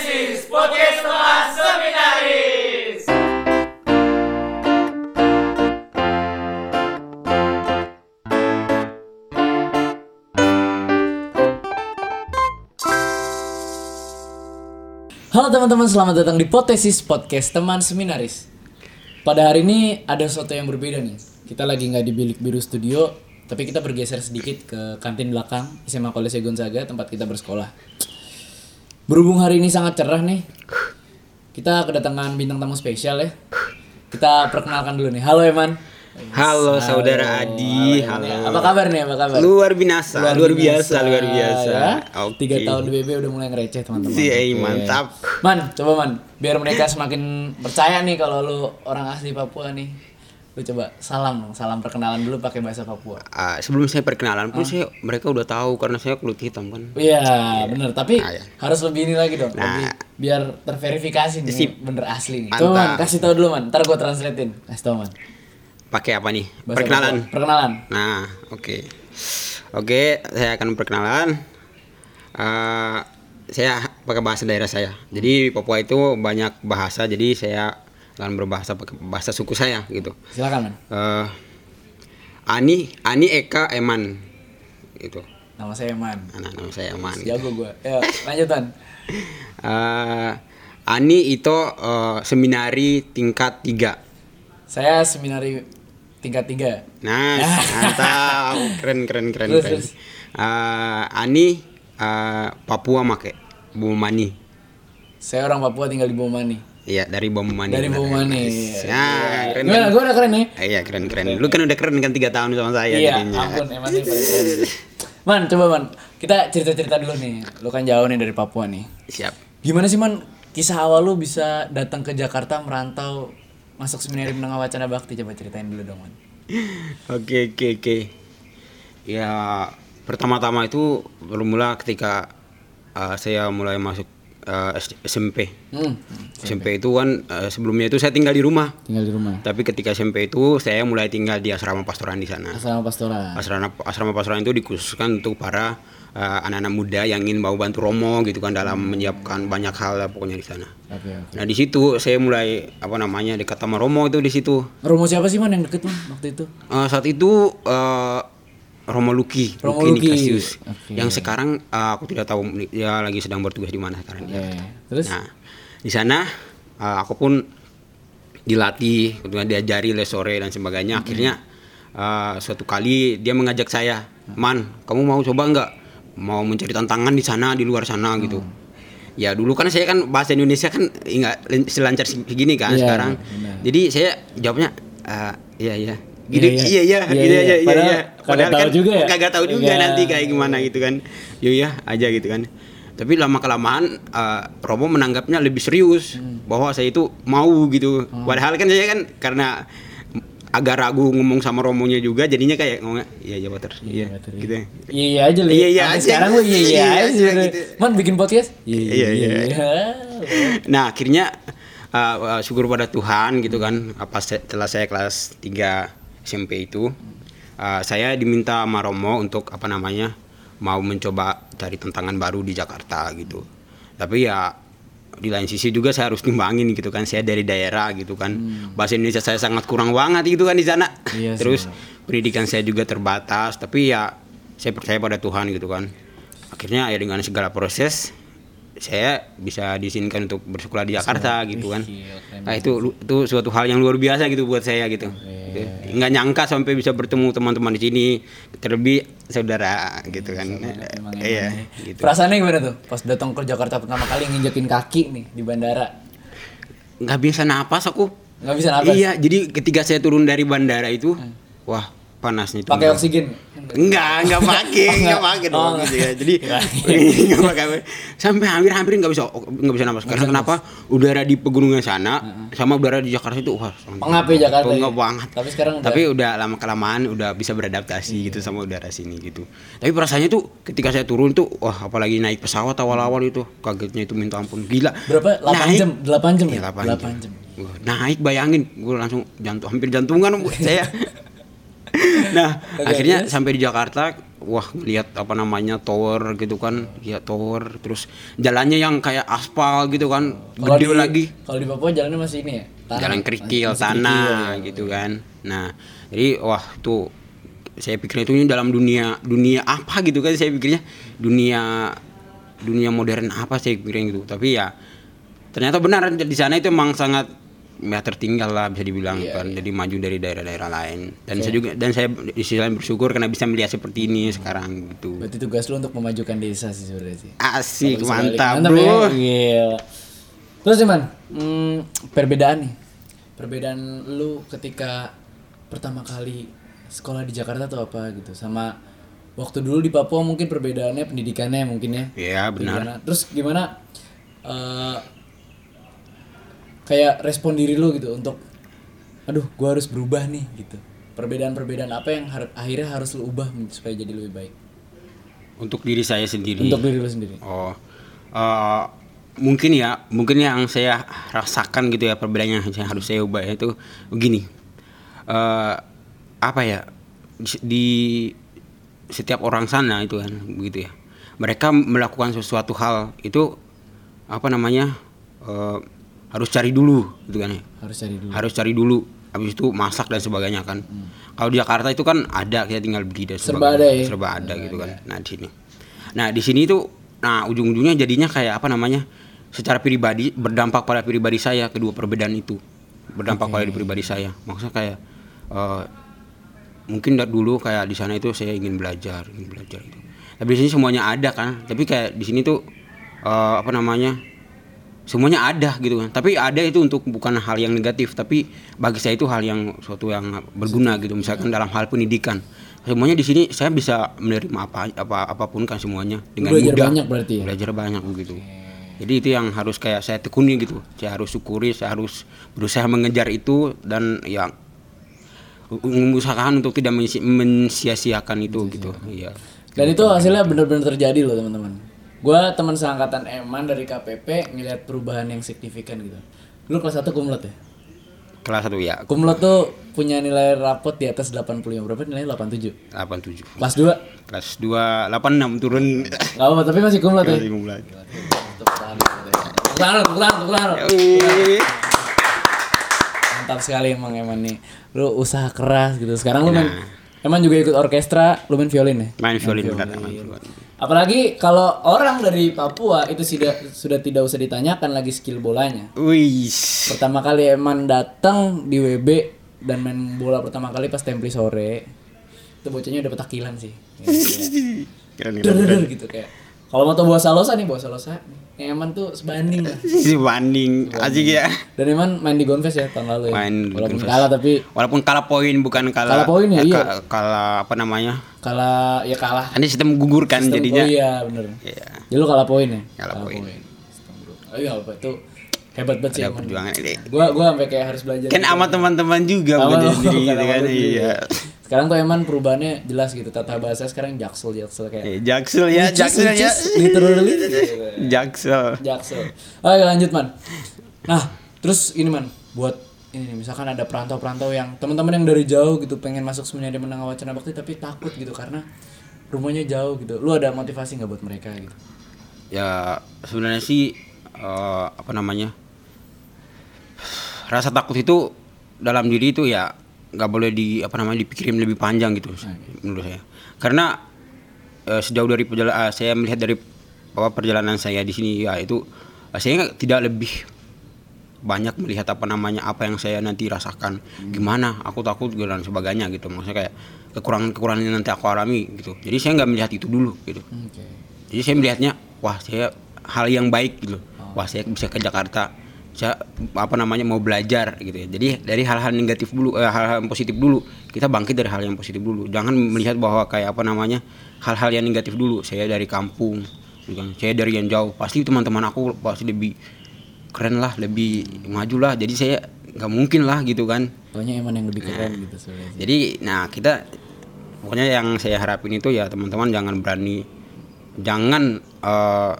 Hipotesis Podcast Teman Seminaris. Halo teman-teman, selamat datang di Potesis Podcast Teman Seminaris. Pada hari ini ada sesuatu yang berbeda nih. Kita lagi nggak di bilik biru studio, tapi kita bergeser sedikit ke kantin belakang SMA Kolese Gonzaga tempat kita bersekolah. Berhubung hari ini sangat cerah nih, kita kedatangan bintang tamu spesial ya. Kita perkenalkan dulu nih. Halo Eman. Halo saudara Adi, halo. ya. Apa kabar nih? Apa kabar? Luar biasa, luar, biasa, luar biasa. ya. Oke. Tiga tahun di BB udah mulai ngereceh teman-teman. Si, eh, Oke. mantap. Man, coba man, biar mereka semakin percaya nih kalau lu orang asli Papua nih. Lu coba salam dong, salam perkenalan dulu pakai bahasa Papua. Ah, sebelum saya perkenalan pun saya mereka udah tahu karena saya kulit hitam kan. Iya, bener. Tapi Ah, ya. harus lebih ini lagi dong, Nah. lebih biar terverifikasi nih Sip. bener asli nih. Coba man, kasih tahu dulu man, ntar gua translatein. Kasih tahu man. Pakai apa nih? Bahasa perkenalan. Papua. Perkenalan. Nah, oke. Oke, saya akan perkenalan. Ah, saya pakai bahasa daerah saya. Jadi di Papua itu banyak bahasa, jadi saya akan berbahasa bahasa suku saya gitu. Silakan man. Eh, Ani, Ani Eka Eman, itu. Nama saya Man. Anak nama saya Eman. Jago gua. Ya, lanjutan. Eh, Ani itu eh, seminari tingkat 3 Saya seminari tingkat 3. Nah, mantap, keren keren keren Terus, keren. terus. Eh, Ani eh, Papua make Bomani. Saya orang Papua tinggal di Bomani. Iya dari Bomani. Dari Bomani. Ya, keren. Gimana? kan? Gua udah keren nih. Eh, Iya keren keren. Lu kan udah keren kan tiga tahun sama saya Iya, jadinya. ampun, emang keren. Man, coba man, kita cerita-cerita dulu nih. Lu kan jauh nih dari Papua nih. Siap. Gimana sih man, kisah awal lu bisa datang ke Jakarta merantau masuk seminari menengah wacana bakti coba ceritain dulu dong man. Oke oke oke. Ya pertama-tama itu bermula ketika eh, saya mulai masuk eh, S- SMP. Hmm, SMP itu kan eh, sebelumnya itu saya tinggal di rumah. tinggal di rumah. Tapi ketika SMP itu saya mulai tinggal di asrama pastoran di sana. Asrama pastoral. Asrama asrama pastoran itu dikhususkan untuk para eh, anak-anak muda yang ingin mau bantu Romo gitu kan dalam menyiapkan banyak hal lah pokoknya di sana. Oke, oke. Nah di situ saya mulai apa namanya dekat sama Romo itu di situ. Romo siapa sih man yang deket man waktu itu? Eh, saat itu eh, Romo Luki, Romo Luki Luki. Nikasius. Oke. Yang sekarang eh, aku tidak tahu dia lagi sedang bertugas di mana sekarang dia. Oke. Terus? Nah, di sana eh, aku pun dilatih, kemudian diajari les sore dan sebagainya. Akhirnya eh, suatu kali dia mengajak saya, "Man, kamu mau coba nggak? Mau mencari tantangan di sana, di luar sana gitu." Ya dulu kan saya kan bahasa Indonesia kan nggak selancar segini kan Iya, sekarang. benar. Jadi saya jawabnya "Eh, iya iya. Gitu, Iya, iya. iya iya Iya, gitu iya. aja iya Padahal iya. kagak tahu juga ya? Kagak tahu juga Iya. nanti kayak gimana gitu kan. Yo ya aja gitu kan. Tapi lama kelamaan eh, Romo menanggapnya lebih serius Hmm. bahwa saya itu mau gitu. Padahal kan saya kan karena agak ragu ngomong sama Romonya juga jadinya kayak ngomong iya iya Water. Iya Water, gitu. ya. Iya iya aja Li. Iya, iya aja. Sekarang lu iya iya Iya aja. gitu. Man bikin podcast? Iya, iya. Nah, akhirnya uh, uh, syukur pada Tuhan gitu kan. Apa setelah saya kelas 3 SMP itu uh, saya diminta sama Romo untuk apa namanya? mau mencoba cari tantangan baru di Jakarta gitu. Tapi ya di lain sisi juga saya harus timbangin gitu kan. Saya dari daerah gitu kan. Bahasa Indonesia saya sangat kurang banget gitu kan di sana. Iya terus pendidikan saya juga terbatas. Tapi ya saya percaya pada Tuhan gitu kan. Akhirnya ya dengan segala proses saya bisa diizinkan untuk bersekolah di Jakarta gitu kan. Keren nah itu itu suatu hal yang luar biasa gitu buat saya gitu. Gitu. nggak nyangka sampai bisa bertemu teman-teman di sini terlebih saudara gitu kan. Emang iya gitu. Perasaannya gimana tuh? Pas datang ke Jakarta pertama kali nginjekin kaki nih di bandara? nggak bisa napas aku. Nggak bisa napas. iya jadi ketika saya turun dari bandara itu wah panasnya itu Pakai oksigen. Enggak, enggak pakai, Oh, enggak pakai Oh, dong gitu ya. Jadi enggak pakai. Sampai hampir-hampir enggak bisa enggak bisa napas. Karena kenapa? Udara di pegunungan sana sama udara di Jakarta itu wah. Pengap ya Jakarta Pengap ya? banget. Tapi sekarang udah- Tapi udah lama kelamaan udah bisa beradaptasi gitu sama udara sini gitu. Tapi perasaannya tuh ketika saya turun tuh wah apalagi naik pesawat awal-awal itu kagetnya itu minta ampun gila. Berapa? 8 Naik- jam, 8 jam Iya, ya? 8 8 jam. naik bayangin gue langsung jantung hampir jantungan saya nah Oke, akhirnya terus? sampai di Jakarta wah lihat apa namanya tower gitu kan ya tower terus jalannya yang kayak aspal gitu kan Kalau gede di- lagi Kalau di Papua jalannya masih ini ya? Tanah. jalan kerikil Masih tanah kerikil. gitu kan nah jadi wah tuh saya pikirnya itu ini dalam dunia dunia apa gitu kan saya pikirnya dunia dunia modern apa saya pikirnya gitu tapi ya ternyata benar di sana itu emang sangat ya tertinggal lah bisa dibilang Iya, kan jadi maju dari daerah-daerah lain dan saya juga dan saya di sisi lain bersyukur karena bisa melihat seperti ini sekarang gitu Berarti tugas lu untuk memajukan desa sih sebenarnya sih. asik mantap, ya. bro Gila. Terus Iman, hmm, perbedaan nih. Perbedaan lu ketika pertama kali sekolah di Jakarta tuh apa gitu sama waktu dulu di Papua mungkin perbedaannya pendidikannya mungkin ya. ya benar? Terus gimana eh, kayak respon diri lu gitu untuk aduh gua harus berubah nih gitu. Perbedaan-perbedaan apa yang har- akhirnya harus lu ubah supaya jadi lebih baik untuk diri saya sendiri untuk diri lu sendiri. Oh, eh, mungkin ya, mungkin yang saya rasakan gitu ya perbedaannya yang harus saya ubah itu begini. Eh, apa ya di, di setiap orang sana itu kan begitu ya. Mereka melakukan sesuatu hal itu apa namanya eh, harus cari dulu gitu kan ya? Harus cari dulu. harus cari dulu habis itu masak dan sebagainya kan. Kalau di Jakarta itu kan ada kita tinggal beli dan Serba ada ya? serba ada gitu kan. nah di sini. Nah di sini tuh nah ujung-ujungnya jadinya kayak apa namanya secara pribadi berdampak pada pribadi saya kedua perbedaan itu. Berdampak pada pribadi saya. Maksudnya kayak eh, mungkin dari dulu kayak di sana itu saya ingin belajar ingin belajar gitu. Tapi di sini semuanya ada kan. Tapi kayak di sini tuh eh, apa namanya semuanya ada gitu kan. Tapi ada itu untuk bukan hal yang negatif tapi bagi saya itu hal yang suatu yang berguna gitu misalkan dalam hal pendidikan. Semuanya di sini saya bisa menerima apa apa apa pun kan semuanya dengan Belajar mudah. banyak berarti ya? belajar banyak begitu. Jadi itu yang harus kayak saya tekuni gitu. Saya harus syukuri saya harus berusaha mengejar itu dan ya u- mengusahakan untuk tidak mensi- mensia-siakan itu gitu. Iya. Dan itu hasilnya benar-benar terjadi loh teman-teman. Gua teman seangkatan Eman dari KPP ngeliat perubahan yang signifikan gitu. Lu kelas 1 kumlot ya? kelas satu ya Kumlot tuh punya nilai rapot di atas 85. Berapa nilainya 87? 87 Kelas 2? kelas 2 86 turun Gak apa tapi masih kumlot ya? Masih tangan, tepuk tangan. Wih. Mantap sekali emang Eman nih. Lu usaha keras gitu. Sekarang lu main Eman juga ikut orkestra, lu main violin ya? main violin benar main violin. Apalagi kalau orang dari Papua itu sudah sudah tidak usah ditanyakan lagi skill bolanya. Wih. Pertama kali Eman datang di WB dan main bola pertama kali pas templi sore. Itu bocahnya udah petakilan sih. Keren der, gitu kayak. Kalau mau tau buah salosa nih, buah salosa. Eman tuh sebanding lah. Si banding asik ya. Dan Eman main di Gonfest ya tahun lalu ya. Main Walaupun kalah tapi Walaupun kalah poin bukan kalah Kalah poin ya, iya. ka- kalah apa namanya? kalah ya kalah. Ini sistem menggugurkan Sistem- jadinya. Oh iya bener. Iya. Jadi lu kalah poin ya? Kalah poin. Sistem grup. Oh iya apa itu hebat banget sih perjuangan ini. Gua gua sampai kayak harus belajar. Kan gitu. sama teman-teman juga bukan sendiri gitu kan. Iya. Sekarang tuh Eman perubahannya jelas gitu. Tata bahasa sekarang jaksel jaksel kayak. Eh, Jaksel ya, Jaksel ya. Literally. Jaksel. jaksel. Oke lanjut man. Nah terus ini man buat ini misalkan ada perantau-perantau yang teman-teman yang dari jauh gitu pengen masuk seminari menengah wacana bakti tapi takut gitu karena rumahnya jauh gitu. Lu ada motivasi nggak buat mereka gitu? Ya sebenarnya sih eh, apa namanya? Rasa takut itu dalam diri itu ya nggak boleh di apa namanya dipikirin lebih panjang gitu menurut saya. Karena eh, sejauh dari perjalanan saya melihat dari apa perjalanan saya di sini ya itu eh, saya tidak lebih banyak melihat apa namanya apa yang saya nanti rasakan. Gimana aku takut dan sebagainya gitu. Maksudnya kayak kekurangan kekurangan yang nanti aku alami gitu. Jadi saya nggak melihat itu dulu gitu. Oke. jadi saya melihatnya wah saya hal yang baik gitu. Wah saya bisa ke Jakarta apa namanya mau belajar gitu ya. Jadi dari hal-hal negatif dulu eh, hal-hal positif dulu kita bangkit dari hal yang positif dulu. Jangan melihat bahwa kayak apa namanya hal-hal yang negatif dulu. Saya dari kampung gitu. Saya dari yang jauh. Pasti teman-teman aku pasti lebih keren lah lebih maju lah. Jadi saya nggak mungkin lah gitu kan. Pokoknya Eman yang lebih keren gitu sebenarnya. jadi nah kita pokoknya yang saya harapin itu ya teman-teman jangan berani jangan eh,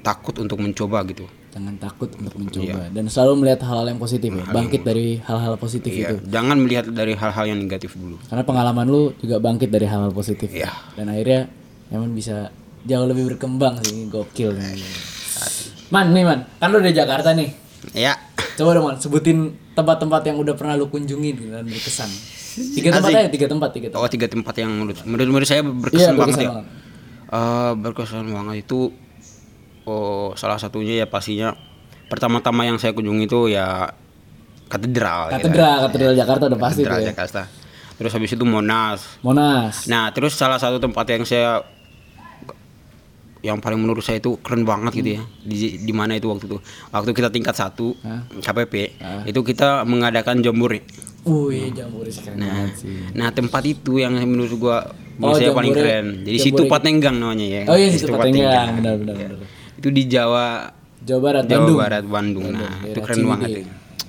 takut untuk mencoba gitu jangan takut untuk mencoba dan selalu melihat hal-hal yang positif ya bangkit dari hal-hal positif Iya, itu jangan melihat dari hal-hal yang negatif dulu. karena pengalaman lu juga bangkit dari hal-hal positif Iya. dan akhirnya emang bisa jauh lebih berkembang sih gokil nih. man nih man kan lu dari Jakarta nih Ya. coba dong man sebutin tempat-tempat yang udah pernah lu kunjungi dan berkesan tiga tempat aja tiga tempat tiga tempat Oh, tiga tempat yang menurut menurut, menurut saya Iya, berkesan banget berkesan ya. banget. Eh, berkesan banget itu oh salah satunya ya pastinya pertama-tama yang saya kunjungi itu ya katedral. ya. katedral katedral Jakarta udah pasti Katedral ya Jakarta. Terus habis itu Monas. Monas Nah, terus salah satu tempat yang saya yang paling menurut saya itu keren banget gitu ya. Di di mana itu waktu itu? Waktu kita tingkat satu KPP, itu kita mengadakan jambore. Wih, jambore sih keren banget sih. Nah, tempat itu yang menurut gua Oh, saya paling keren. Jadi situ jambore- Patenggang namanya ya. Oh iya, situ Patenggang, benar benar benar. Itu di Jawa Jawa Barat, Jawa Bandung. Barat Bandung. Nah, itu Daerah keren banget. ya.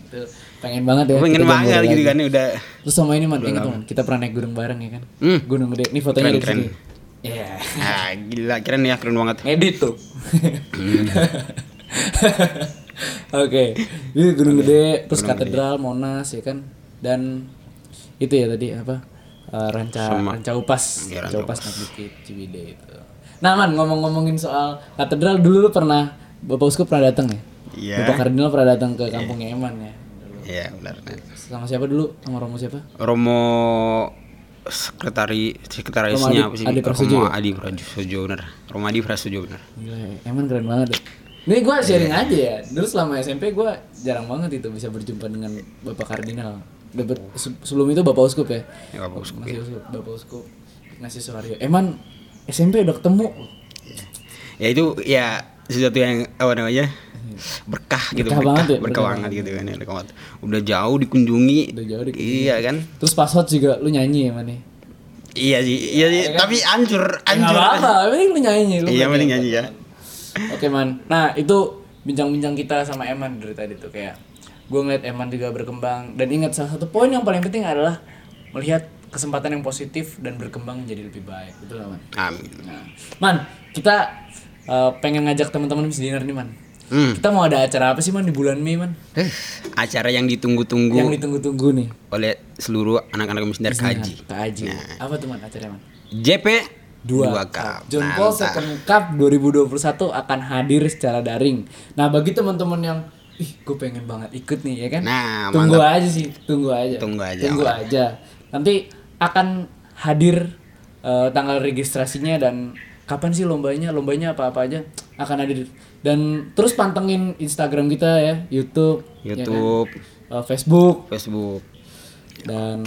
Itu pengen banget ya. Pengen banget gitu lagi. kan udah Terus sama ini man, ingat man, kita pernah naik gunung bareng ya kan? Hmm. Gunung gede. Ini fotonya Keren, keren. Iya. ah, gila keren ya, keren banget. Ngedit tuh. Hmm. Oke. Ini gunung gede, terus katedral, Monas ya kan? Dan itu ya tadi apa? Eh, ranca ranca upas, Iya, ranca upas naik bukit Ciwidey itu. Nah man ngomong-ngomongin soal katedral dulu lu pernah Bapak Uskup pernah datang ya? Iya. Bapak Kardinal pernah datang ke kampungnya Eman ya? Iya, benar. Sama siapa dulu? Sama Romo siapa? Romo sekretari sekretarisnya apa sih? Adi Prasojo Romo ya? Adi Prasojo benar. Romo Adi Prasojo benar. Gila, ya. Eman keren banget deh. Ini gue sharing aja ya. Dulu selama SMP gue jarang banget itu bisa berjumpa dengan Bapak Kardinal. Dapat se- sebelum itu Bapak Uskup ya. Ya, Bapak Uskup, Masih Uskup, Bapak Uskup. Ignatius Suharyo. Eman SMP udah ketemu. Ya itu ya sesuatu yang apa namanya? berkah gitu Berkah berkah, banget ya, berkah berkah banget gitu kan ya, berkah banget. udah jauh dikunjungi Udah jauh dikunjungi. iya kan Terus pas hot juga lu nyanyi ya Man ya? iya sih iya sih tapi hancur Nggak hancur apa-apa, yang penting lu nyanyi. Lu iya mending apa? nyanyi ya Oke man, nah itu bincang-bincang kita sama Eman dari tadi tuh kayak gue ngeliat Eman juga berkembang dan ingat salah satu poin yang paling penting adalah melihat kesempatan yang positif dan berkembang menjadi lebih baik betul gak man? amin Nah, man kita uh, pengen ngajak teman-teman Miss Dinner nih man. Hmm. Kita mau ada acara apa sih man di bulan Mei man? Eh, acara yang ditunggu-tunggu Yang ditunggu-tunggu nih. oleh seluruh anak-anak misdar kaji Kak Aji. Apa tuh man acaranya man? JP Dua, Cup. John Paul Mantap. Second Cup 2021 akan hadir secara daring. Nah, bagi teman-teman yang ih, gue pengen banget ikut nih ya kan? Nah, tunggu mantap. aja sih, tunggu aja. Tunggu aja, Tunggu aja. Nanti akan hadir eh, tanggal registrasinya dan kapan sih lombanya? Lombanya apa-apa aja akan hadir. Dan terus pantengin Instagram kita ya, YouTube, ya kan? YouTube Eh, Facebook Facebook dan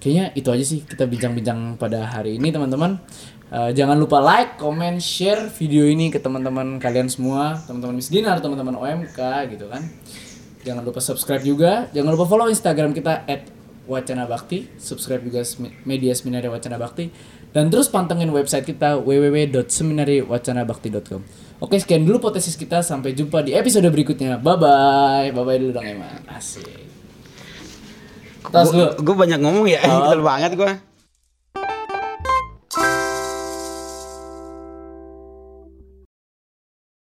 kayaknya itu aja sih kita bincang-bincang pada hari ini teman-teman Eh, jangan lupa like, comment, share video ini ke teman-teman kalian semua teman-teman Miss Dinar, teman-teman OMK gitu kan jangan lupa subscribe juga jangan lupa follow Instagram kita at Wacana Bakti. Subscribe juga media Seminari Wacana Bakti. Dan terus pantengin website kita www.seminariwacanabakti.com Oke sekian dulu potensi kita. Sampai jumpa di episode berikutnya. Bye bye bye bye dulu dong Emma asik gue banyak ngomong ya. Oh. Banget gue